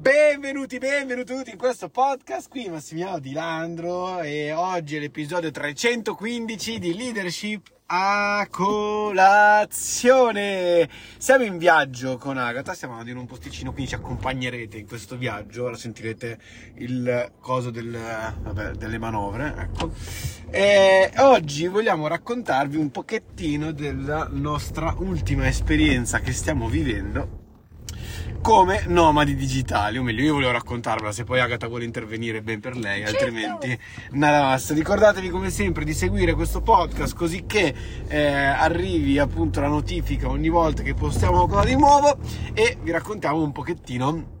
Benvenuti, benvenuti in questo podcast, qui Massimiliano Di Landro e oggi è l'episodio 315 di Leadership a colazione. Siamo in viaggio con Agatha, stiamo andando in un posticino, quindi ci accompagnerete in questo viaggio, ora sentirete il coso del, vabbè, delle manovre, ecco. E oggi vogliamo raccontarvi un pochettino della nostra ultima esperienza che stiamo vivendo come nomadi digitali, o meglio io volevo raccontarvela, se poi Agatha vuole intervenire ben per lei, certo. altrimenti nada basta. Ricordatevi come sempre di seguire questo podcast così che eh, arrivi appunto la notifica ogni volta che postiamo qualcosa di nuovo e vi raccontiamo un pochettino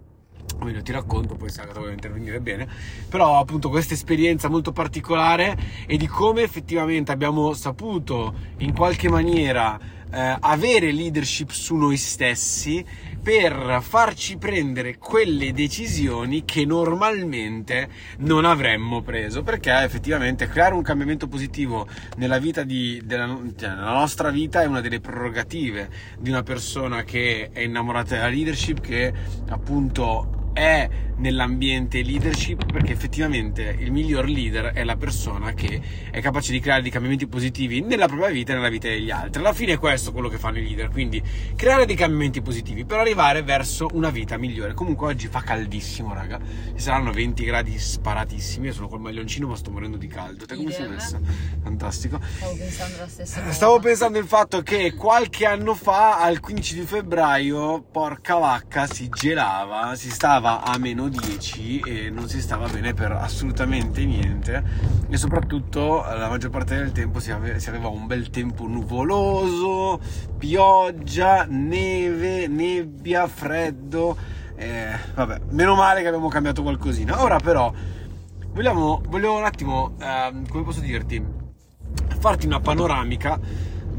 o meglio ti racconto, poi se Agatha vuole intervenire bene, però appunto questa esperienza molto particolare e di come effettivamente abbiamo saputo in qualche maniera eh, avere leadership su noi stessi per farci prendere quelle decisioni che normalmente non avremmo preso perché effettivamente creare un cambiamento positivo nella vita di, della, cioè, nella nostra vita è una delle prerogative di una persona che è innamorata della leadership che appunto è nell'ambiente leadership perché effettivamente il miglior leader è la persona che è capace di creare dei cambiamenti positivi nella propria vita e nella vita degli altri. Alla fine è questo quello che fanno i leader, quindi creare dei cambiamenti positivi per arrivare verso una vita migliore. Comunque oggi fa caldissimo, raga. Ci saranno 20 gradi sparatissimi. Io sono col maglioncino ma sto morendo di caldo. Te come sei messa? Fantastico. Stavo pensando la stessa cosa. Stavo pensando il fatto che qualche anno fa, al 15 di febbraio, porca vacca, si gelava, si stava a meno 10 e non si stava bene per assolutamente niente e soprattutto la maggior parte del tempo si aveva un bel tempo nuvoloso, pioggia, neve, nebbia, freddo. Eh, vabbè, meno male che abbiamo cambiato qualcosina. Ora però vogliamo, volevo un attimo, eh, come posso dirti, farti una panoramica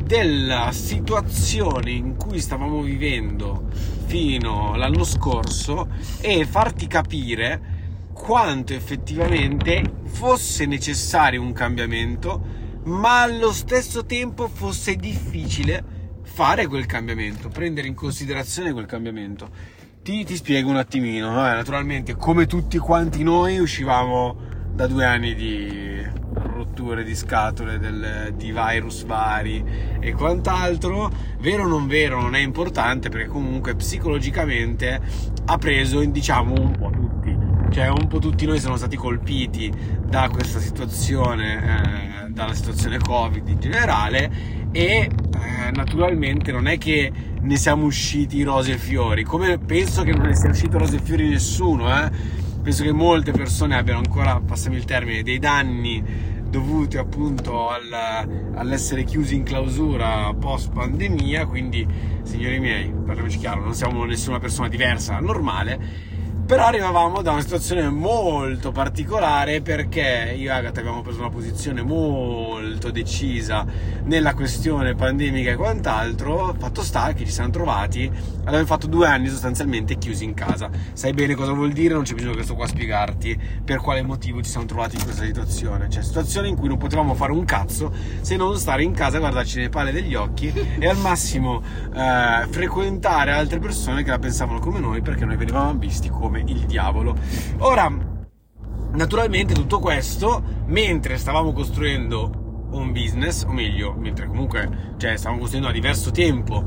della situazione in cui stavamo vivendo fino all'anno scorso e farti capire quanto effettivamente fosse necessario un cambiamento, ma allo stesso tempo fosse difficile fare quel cambiamento, prendere in considerazione quel cambiamento. Ti, ti spiego un attimino, eh, naturalmente come tutti quanti noi uscivamo da due anni di rotture di scatole del, di virus vari e quant'altro, vero o non vero non è importante perché comunque psicologicamente ha preso diciamo un po' tutti, cioè un po' tutti noi siamo stati colpiti da questa situazione, eh, dalla situazione covid in generale e eh, naturalmente non è che ne siamo usciti rose e fiori, come penso che non ne sia uscito rose e fiori nessuno, eh? penso che molte persone abbiano ancora, passami il termine, dei danni dovuti appunto al, all'essere chiusi in clausura post pandemia, quindi signori miei, parliamoci chiaro, non siamo nessuna persona diversa, normale, però arrivavamo da una situazione molto particolare perché io e Agatha abbiamo preso una posizione molto decisa nella questione pandemica e quant'altro. Fatto sta che ci siamo trovati, abbiamo fatto due anni sostanzialmente chiusi in casa. Sai bene cosa vuol dire, non c'è bisogno che sto qua a spiegarti per quale motivo ci siamo trovati in questa situazione. Cioè, situazione in cui non potevamo fare un cazzo se non stare in casa guardarci le palle degli occhi e al massimo eh, frequentare altre persone che la pensavano come noi perché noi venivamo visti come il diavolo. Ora, naturalmente tutto questo, mentre stavamo costruendo un business, o meglio, mentre comunque cioè, stavamo costruendo da diverso tempo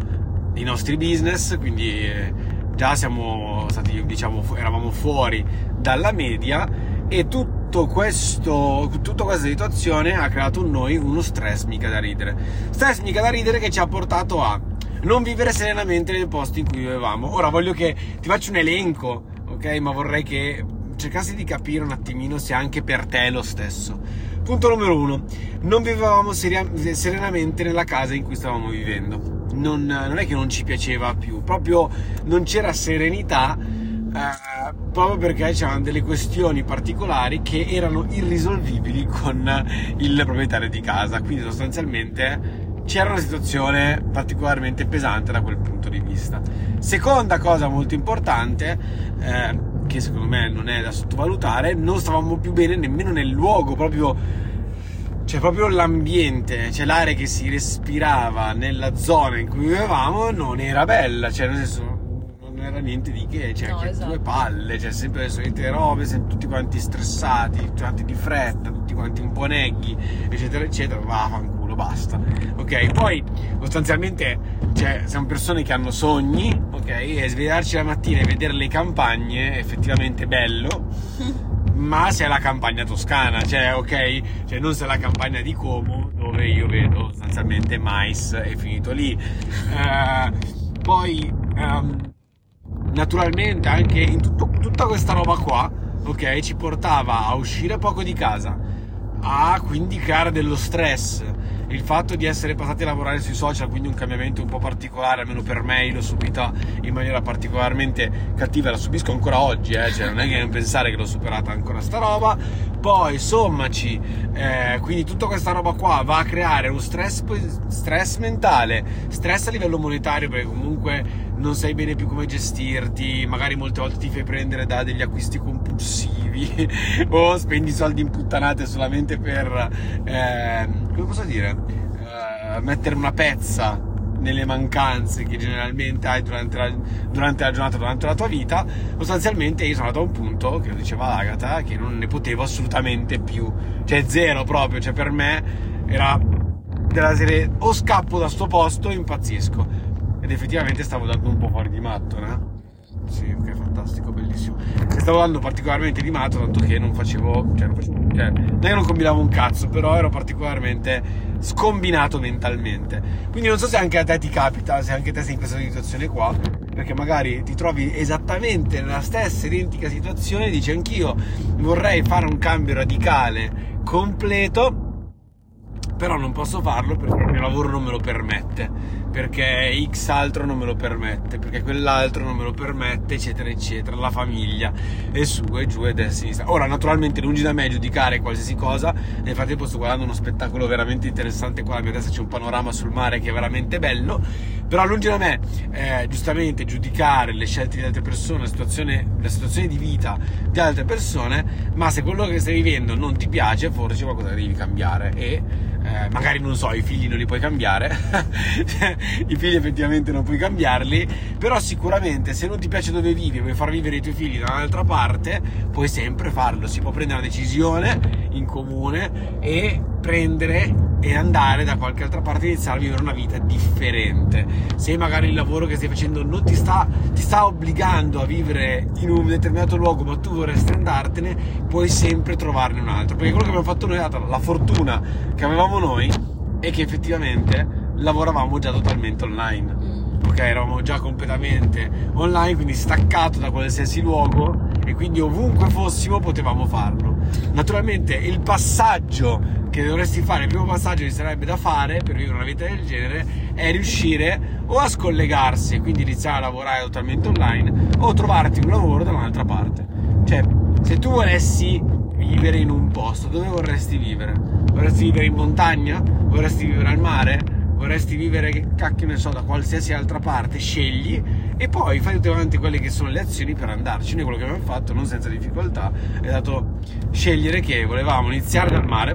i nostri business, quindi eh, già siamo stati, diciamo, eravamo fuori dalla media e tutto questo, tutta questa situazione ha creato in noi uno stress mica da ridere. Stress mica da ridere che ci ha portato a non vivere serenamente nel posto in cui vivevamo. Ora voglio che ti faccio un elenco ok? Ma vorrei che cercassi di capire un attimino se anche per te è lo stesso. Punto numero uno, non vivevamo serenamente nella casa in cui stavamo vivendo. Non, non, è che non ci piaceva più, proprio non c'era serenità, eh, proprio perché c'erano delle questioni particolari che erano irrisolvibili con il proprietario di casa. Quindi sostanzialmente c'era una situazione particolarmente pesante da quel punto di vista. Seconda cosa molto importante, eh, che secondo me non è da sottovalutare, non stavamo più bene nemmeno nel luogo, proprio cioè proprio l'ambiente, cioè l'area che si respirava nella zona in cui vivevamo non era bella, cioè nel senso non era niente di che, cioè No, esatto. due palle, cioè sempre le solite robe, sempre tutti quanti stressati, tutti quanti di fretta, tutti quanti un po' neghi, eccetera, eccetera, vaffanculo, basta. Ok, poi sostanzialmente cioè, siamo persone che hanno sogni, ok, e svegliarci la mattina e vedere le campagne è effettivamente bello. Ma se è la campagna toscana, cioè ok, cioè non se è la campagna di Como dove io vedo sostanzialmente mais è finito lì. Eh, poi ehm, naturalmente anche in tutto- tutta questa roba qua, ok, ci portava a uscire poco di casa, a quindi creare dello stress. Il fatto di essere passati a lavorare sui social, quindi un cambiamento un po' particolare, almeno per me, l'ho subita in maniera particolarmente cattiva, la subisco ancora oggi, eh, cioè non è che non pensare che l'ho superata ancora sta roba. Poi sommaci, eh, quindi tutta questa roba qua va a creare uno stress, stress mentale, stress a livello monetario, perché comunque non sai bene più come gestirti, magari molte volte ti fai prendere da degli acquisti compulsivi o spendi soldi imputtanate solamente per, eh, come posso dire, Eh, mettere una pezza nelle mancanze che generalmente hai durante la, durante la giornata, durante la tua vita, sostanzialmente io sono andato a un punto, che lo diceva Agatha, che non ne potevo assolutamente più, cioè zero proprio, cioè per me era della serie o scappo da sto posto o impazzisco ed effettivamente stavo dando un po' fuori di matto, no? Sì, ok, fantastico, bellissimo. E stavo dando particolarmente di matto, tanto che non facevo, cioè, non facevo, cioè, non è che non combinavo un cazzo, però ero particolarmente scombinato mentalmente. Quindi non so se anche a te ti capita, se anche te sei in questa situazione qua, perché magari ti trovi esattamente nella stessa identica situazione e dici anch'io vorrei fare un cambio radicale, completo, però non posso farlo perché il mio lavoro non me lo permette, perché X altro non me lo permette, perché quell'altro non me lo permette, eccetera, eccetera, la famiglia, e su e giù e destra e sinistra. Ora, naturalmente, lungi da me giudicare qualsiasi cosa, nel frattempo sto guardando uno spettacolo veramente interessante, qua alla mia destra c'è un panorama sul mare che è veramente bello, però lungi da me, eh, giustamente, giudicare le scelte di altre persone, la situazione, la situazione di vita di altre persone, ma se quello che stai vivendo non ti piace, forse c'è qualcosa che devi cambiare e eh, magari non so, i figli non li puoi cambiare, i figli effettivamente non puoi cambiarli, però sicuramente se non ti piace dove vivi e vuoi far vivere i tuoi figli da un'altra parte, puoi sempre farlo, si può prendere una decisione in comune e prendere e andare da qualche altra parte e iniziare a vivere una vita differente. Se magari il lavoro che stai facendo non ti sta, ti sta obbligando a vivere in un determinato luogo, ma tu vorresti andartene, puoi sempre trovarne un altro. Perché quello che abbiamo fatto noi è stata la fortuna che avevamo noi è che effettivamente lavoravamo già totalmente online. Ok, eravamo già completamente online, quindi staccato da qualsiasi luogo e quindi ovunque fossimo potevamo farlo. Naturalmente il passaggio che dovresti fare, il primo passaggio che sarebbe da fare per vivere una vita del genere è riuscire o a scollegarsi quindi iniziare a lavorare totalmente online o trovarti un lavoro da un'altra parte. Cioè, se tu volessi vivere in un posto, dove vorresti vivere? Vorresti vivere in montagna? Vorresti vivere al mare? Vorresti vivere, cacchio ne so, da qualsiasi altra parte? Scegli e poi fai tutte quante quelle che sono le azioni per andarci. Noi quello che abbiamo fatto, non senza difficoltà, è dato scegliere che volevamo iniziare dal mare,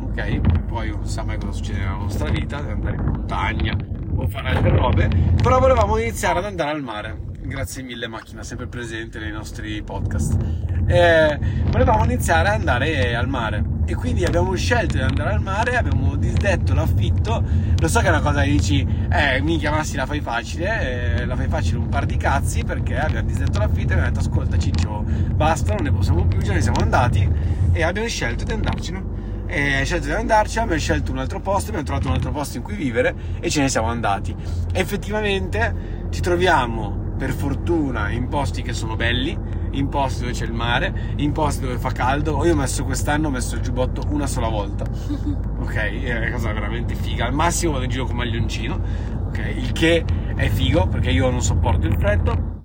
ok? Poi non sa mai cosa succede nella nostra vita, andare in montagna o fare altre robe, però volevamo iniziare ad andare al mare. Grazie mille macchina, sempre presente nei nostri podcast. Eh, volevamo iniziare ad andare al mare e quindi abbiamo scelto di andare al mare, abbiamo disdetto l'affitto. Lo so che è una cosa che dici, eh, minchia, ma sì, la fai facile, eh, la fai facile un par di cazzi perché abbiamo disdetto l'affitto e abbiamo detto, ascolta Ciccio, basta, non ne possiamo più, ce ne siamo andati e abbiamo scelto di andarcene. E abbiamo scelto di andarci, abbiamo scelto un altro posto, abbiamo trovato un altro posto in cui vivere e ce ne siamo andati. Effettivamente ci troviamo per fortuna in posti che sono belli, in posti dove c'è il mare, in posti dove fa caldo. Io ho messo quest'anno, ho messo il giubbotto una sola volta. Ok, è una cosa veramente figa. Al massimo vado in giro con maglioncino, ok? Il che è figo perché io non sopporto il freddo.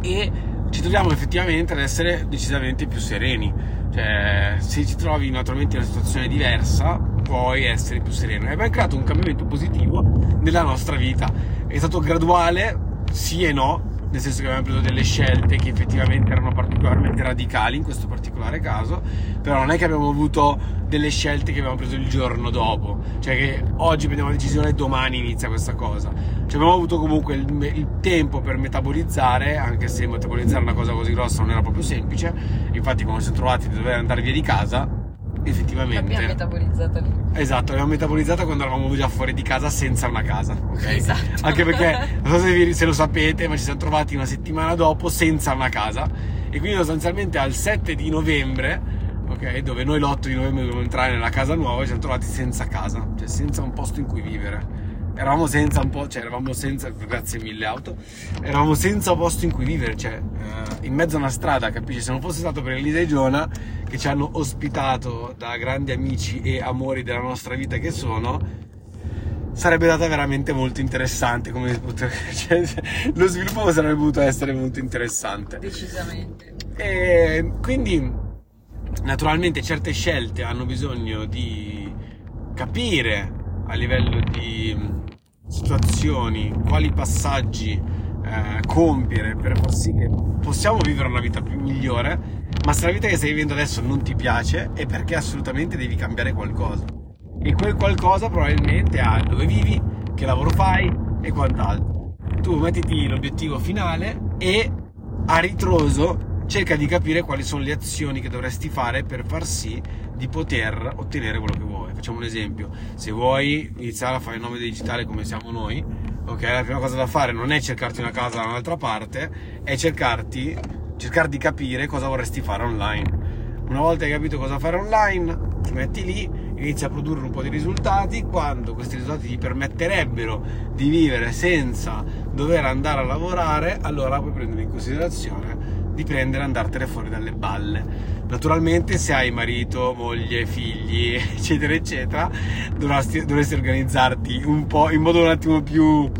E ci troviamo effettivamente ad essere decisamente più sereni. Cioè, se ci trovi naturalmente in una situazione diversa, puoi essere più sereno. E abbiamo creato un cambiamento positivo nella nostra vita. È stato graduale, sì e no, nel senso che abbiamo preso delle scelte che effettivamente erano particolarmente radicali in questo particolare caso, però non è che abbiamo avuto delle scelte che abbiamo preso il giorno dopo, cioè che oggi prendiamo una decisione e domani inizia questa cosa. Cioè abbiamo avuto comunque il, il, tempo per metabolizzare, anche se metabolizzare una cosa così grossa non era proprio semplice. Infatti, quando ci siamo trovati di dover andare via di casa, effettivamente. L'abbiamo metabolizzata lì. Esatto, l'abbiamo metabolizzata quando eravamo già fuori di casa senza una casa, ok? Esatto. Anche perché, non so se, vi, se lo sapete, ma ci siamo trovati una settimana dopo senza una casa. E quindi sostanzialmente al 7 di novembre, ok? Dove noi l'8 di novembre dovevamo entrare nella casa nuova, ci siamo trovati senza casa, cioè senza un posto in cui vivere eravamo senza un po', cioè eravamo senza, grazie mille auto, eravamo senza posto in cui vivere, cioè eh, in mezzo a una strada, capisci? Se non fosse stato per Elisa e Giona che ci hanno ospitato da grandi amici e amori della nostra vita che sono, sarebbe stata veramente molto interessante come cioè, lo sviluppo sarebbe potuto essere molto interessante. Decisamente. E quindi naturalmente certe scelte hanno bisogno di capire a livello di situazioni, quali passaggi eh, compiere per far sì che possiamo vivere una vita più migliore, ma se la vita che stai vivendo adesso non ti piace è perché assolutamente devi cambiare qualcosa. E quel qualcosa probabilmente ha dove vivi, che lavoro fai e quant'altro. Tu mettiti l'obiettivo finale e a ritroso cerca di capire quali sono le azioni che dovresti fare per far sì di poter ottenere quello che vuoi. Facciamo un esempio, se vuoi iniziare a fare il nome digitale come siamo noi, ok, la prima cosa da fare non è cercarti una casa da un'altra parte, è cercarti, cercare di capire cosa vorresti fare online. Una volta hai capito cosa fare online, ti metti lì, inizi a produrre un po' di risultati, quando questi risultati ti permetterebbero di vivere senza dover andare a lavorare, allora puoi prendere in considerazione di prendere e andartene fuori dalle balle. Naturalmente se hai marito, moglie, figli, eccetera, eccetera, dovresti, dovresti organizzarti un po' in modo un attimo più,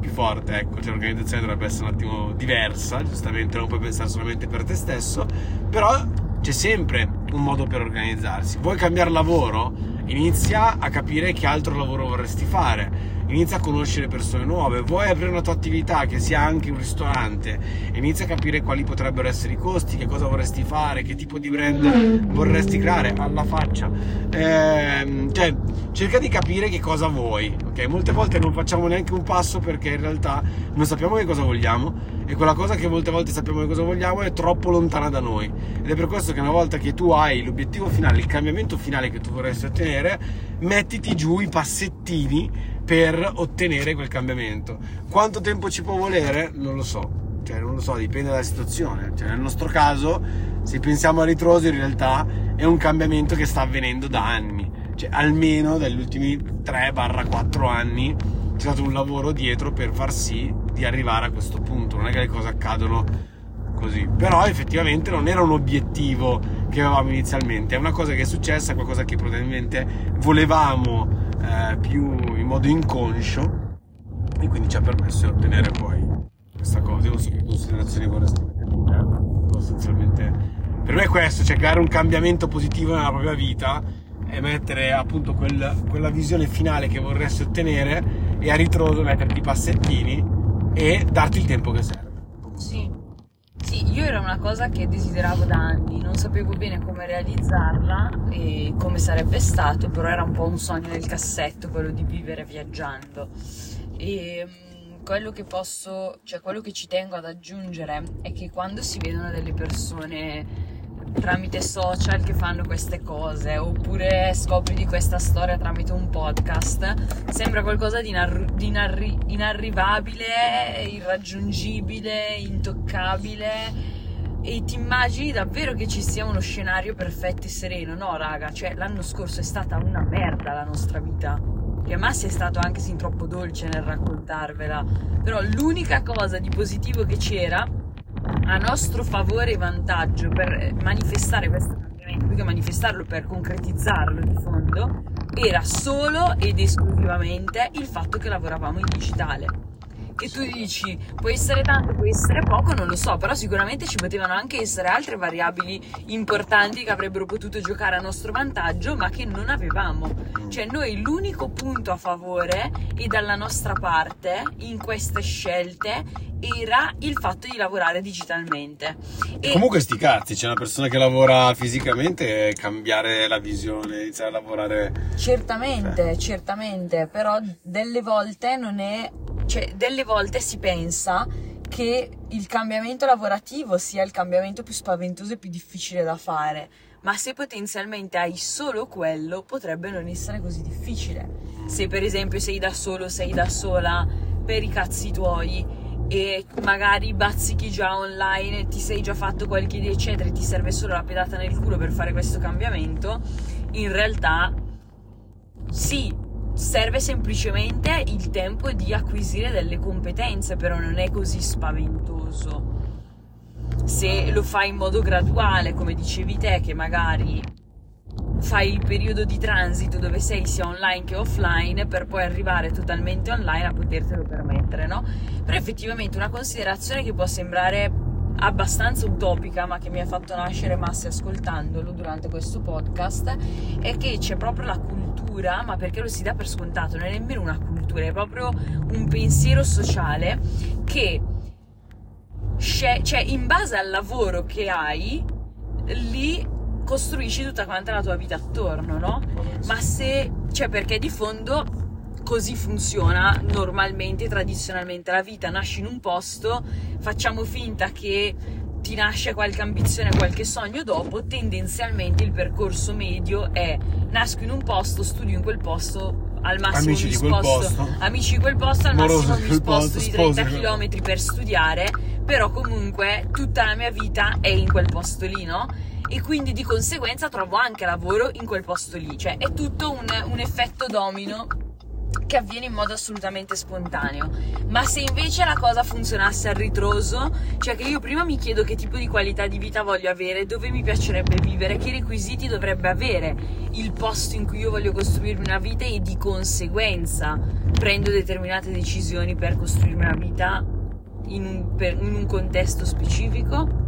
più forte, ecco, cioè l'organizzazione dovrebbe essere un attimo diversa, giustamente non puoi pensare solamente per te stesso, però c'è sempre un modo per organizzarsi. Vuoi cambiare lavoro? Inizia a capire che altro lavoro vorresti fare inizia a conoscere persone nuove, vuoi aprire una tua attività che sia anche un ristorante, inizia a capire quali potrebbero essere i costi, che cosa vorresti fare, che tipo di brand vorresti creare alla faccia. Eh, cioè, cerca di capire che cosa vuoi, ok? Molte volte non facciamo neanche un passo perché in realtà non sappiamo che cosa vogliamo e quella cosa che molte volte sappiamo che cosa vogliamo è troppo lontana da noi. Ed è per questo che una volta che tu hai l'obiettivo finale, il cambiamento finale che tu vorresti ottenere, mettiti giù i passettini per ottenere quel cambiamento. Quanto tempo ci può volere? Non lo so, cioè non lo so, dipende dalla situazione. Cioè, nel nostro caso, se pensiamo a ritroso, in realtà è un cambiamento che sta avvenendo da anni, cioè almeno dagli ultimi 3-4 anni c'è stato un lavoro dietro per far sì di arrivare a questo punto. Non è che le cose accadono così, però effettivamente non era un obiettivo che avevamo inizialmente, è una cosa che è successa, qualcosa che probabilmente volevamo eh, più in modo inconscio e quindi ci ha permesso di ottenere poi questa cosa. Io non so che considerazioni vorresti mettere, eh? sostanzialmente per me è questo, cioè creare un cambiamento positivo nella propria vita e mettere appunto quel, quella visione finale che vorresti ottenere e a ritroso metterti i passettini e darti il tempo che serve. Era una cosa che desideravo da anni, non sapevo bene come realizzarla e come sarebbe stato, però era un po' un sogno nel cassetto quello di vivere viaggiando. E mm, quello che posso, cioè quello che ci tengo ad aggiungere è che quando si vedono delle persone tramite social che fanno queste cose oppure scopri di questa storia tramite un podcast sembra qualcosa di, inar- di inarri- inarrivabile irraggiungibile intoccabile e ti immagini davvero che ci sia uno scenario perfetto e sereno? No raga cioè l'anno scorso è stata una merda la nostra vita. Che Massi è stato anche sin troppo dolce nel raccontarvela. Però l'unica cosa di positivo che c'era a nostro favore e vantaggio per manifestare questo cambiamento, più che manifestarlo per concretizzarlo di fondo, era solo ed esclusivamente il fatto che lavoravamo in digitale che tu dici può essere tanto, può essere poco, non lo so, però sicuramente ci potevano anche essere altre variabili importanti che avrebbero potuto giocare a nostro vantaggio, ma che non avevamo. Cioè noi l'unico punto a favore e dalla nostra parte in queste scelte era il fatto di lavorare digitalmente. E comunque sti cazzi, c'è una persona che lavora fisicamente e cambiare la visione, iniziare a lavorare. Certamente, eh. certamente, però delle volte non è cioè, delle volte si pensa che il cambiamento lavorativo sia il cambiamento più spaventoso e più difficile da fare, ma se potenzialmente hai solo quello, potrebbe non essere così difficile. Se per esempio sei da solo, sei da sola per i cazzi tuoi e magari bazzichi già online, ti sei già fatto qualche idea, eccetera, e ti serve solo la pedata nel culo per fare questo cambiamento, in realtà sì, serve semplicemente il tempo di acquisire delle competenze, però non è così spaventoso. Se lo fai in modo graduale, come dicevi te, che magari fai il periodo di transito dove sei sia online che offline per poi arrivare totalmente online a potertelo permettere, no? Però effettivamente una considerazione che può sembrare abbastanza utopica, ma che mi ha fatto nascere masse ascoltandolo durante questo podcast, è che c'è proprio la cultura, ma perché lo si dà per scontato, non è nemmeno una cultura, è proprio un pensiero sociale che cioè in base al lavoro che hai, lì costruisci tutta quanta la tua vita attorno, no? Ma se, cioè perché di fondo così funziona normalmente, tradizionalmente la vita, nasci in un posto, facciamo finta che ti nasce qualche ambizione, qualche sogno dopo, tendenzialmente il percorso medio è nasco in un posto, studio in quel posto, al massimo Amici mi sposto, posto. amici di quel posto, al Moroso massimo mi sposto posto, di sposi 30 quel- km per studiare, però comunque tutta la mia vita è in quel posto lì, no? E quindi di conseguenza trovo anche lavoro in quel posto lì, cioè è tutto un, un effetto domino che avviene in modo assolutamente spontaneo. Ma se invece la cosa funzionasse al ritroso, cioè che io prima mi chiedo che tipo di qualità di vita voglio avere, dove mi piacerebbe vivere, che requisiti dovrebbe avere il posto in cui io voglio costruirmi una vita e di conseguenza prendo determinate decisioni per costruirmi una vita in un, per- in un contesto specifico.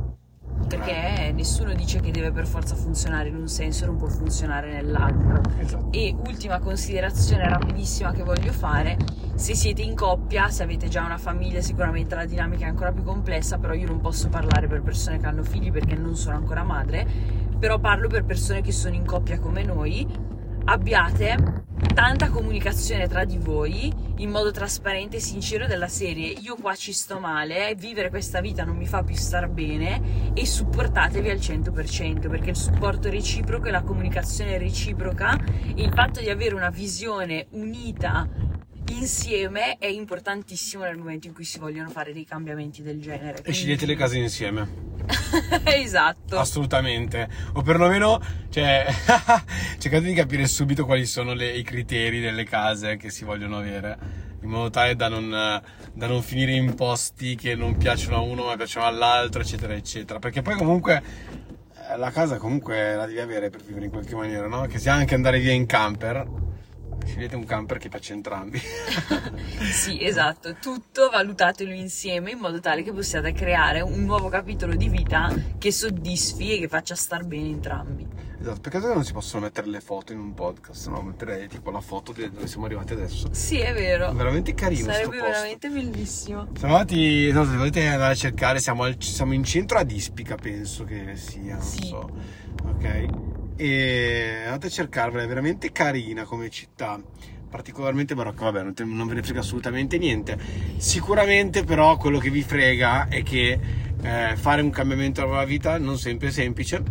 Perché nessuno dice che deve per forza funzionare in un senso e non può funzionare nell'altro. Esatto. E ultima considerazione rapidissima che voglio fare, se siete in coppia, se avete già una famiglia, sicuramente la dinamica è ancora più complessa, però io non posso parlare per persone che hanno figli perché non sono ancora madre, però parlo per persone che sono in coppia come noi, abbiate tanta comunicazione tra di voi in modo trasparente e sincero della serie. Io qua ci sto male, vivere questa vita non mi fa più star bene e supportatevi al 100% perché il supporto reciproco e la comunicazione reciproca il fatto di avere una visione unita insieme è importantissimo nel momento in cui si vogliono fare dei cambiamenti del genere. E scegliete le case insieme. esatto. Assolutamente. O perlomeno, cioè, cercate di capire subito quali sono le- i criteri delle case che si vogliono avere, in modo tale da non, da non finire in posti che non piacciono a uno ma piacciono all'altro, eccetera, eccetera. Perché poi comunque eh, la casa comunque la devi avere per vivere in qualche maniera, no? Che sia anche andare via in camper. Scegliete un camper che piace a entrambi. Sì, esatto, tutto valutatelo insieme in modo tale che possiate creare un nuovo capitolo di vita che soddisfi e che faccia star bene entrambi. esatto, perché non si possono mettere le foto in un podcast, no? Metterei tipo la foto di dove siamo arrivati adesso. Sì, è vero. Veramente carino Sarebbe posto. veramente bellissimo. Siamo andati, no, se volete andare a cercare, siamo, al- siamo in centro ad Ispica, penso che sia, non Sì. so. Ok. E andate a cercarvela, è veramente carina come città. Particolarmente barocca, vabbè, non, te- non ve ne frega assolutamente niente. Sicuramente, però, quello che vi frega è che eh, fare un cambiamento nella vita non sempre è semplice.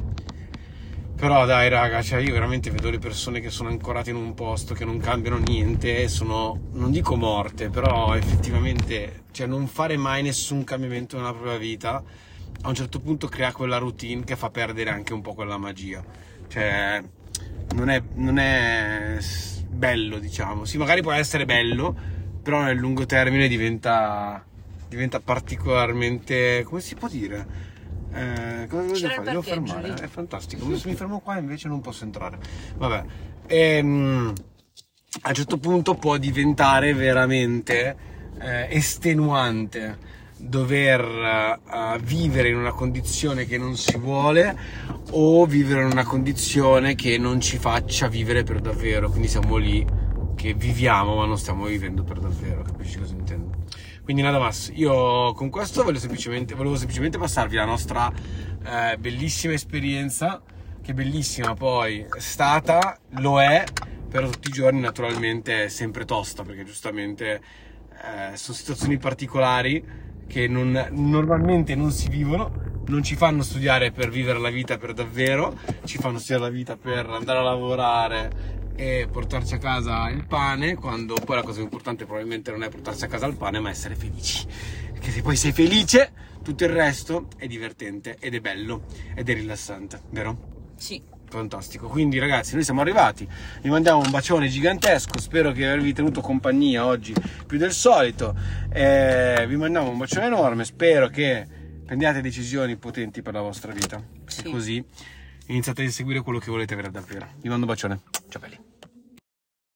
Però dai raga, cioè io veramente vedo le persone che sono ancorate in un posto, che non cambiano niente, sono, non dico morte, però effettivamente, cioè non fare mai nessun cambiamento nella propria vita, a un certo punto crea quella routine che fa perdere anche un po' quella magia. Cioè, non è, non è bello, diciamo. Sì, magari può essere bello, però nel lungo termine diventa, diventa particolarmente, come si può dire? Eh, cosa devo fare? Devo fermare? lì. È fantastico. Se mi fermo qua invece non posso entrare. Vabbè. Ehm, a un certo punto può diventare veramente eh, estenuante dover eh, vivere in una condizione che non si vuole o vivere in una condizione che non ci faccia vivere per davvero. Quindi siamo lì che viviamo ma non stiamo vivendo per davvero, capisci cosa intendo? Quindi nada mas, io con questo volevo semplicemente, volevo semplicemente passarvi la nostra eh, bellissima esperienza, che bellissima poi è stata, lo è, però tutti i giorni naturalmente è sempre tosta, perché giustamente eh, sono situazioni particolari che non- normalmente non si vivono, non ci fanno studiare per vivere la vita per davvero, ci fanno studiare la vita per andare a lavorare e portarci a casa il pane, quando poi la cosa importante probabilmente non è portarsi a casa il pane, ma essere felici. Perché se poi sei felice, tutto il resto è divertente ed è bello ed è rilassante, vero? Sì. Fantastico, quindi ragazzi noi siamo arrivati, vi mandiamo un bacione gigantesco, spero che avervi tenuto compagnia oggi più del solito, Eh, vi mandiamo un bacione enorme, spero che prendiate decisioni potenti per la vostra vita, Sì. così iniziate a seguire quello che volete avere davvero. Vi mando un bacione, ciao belli.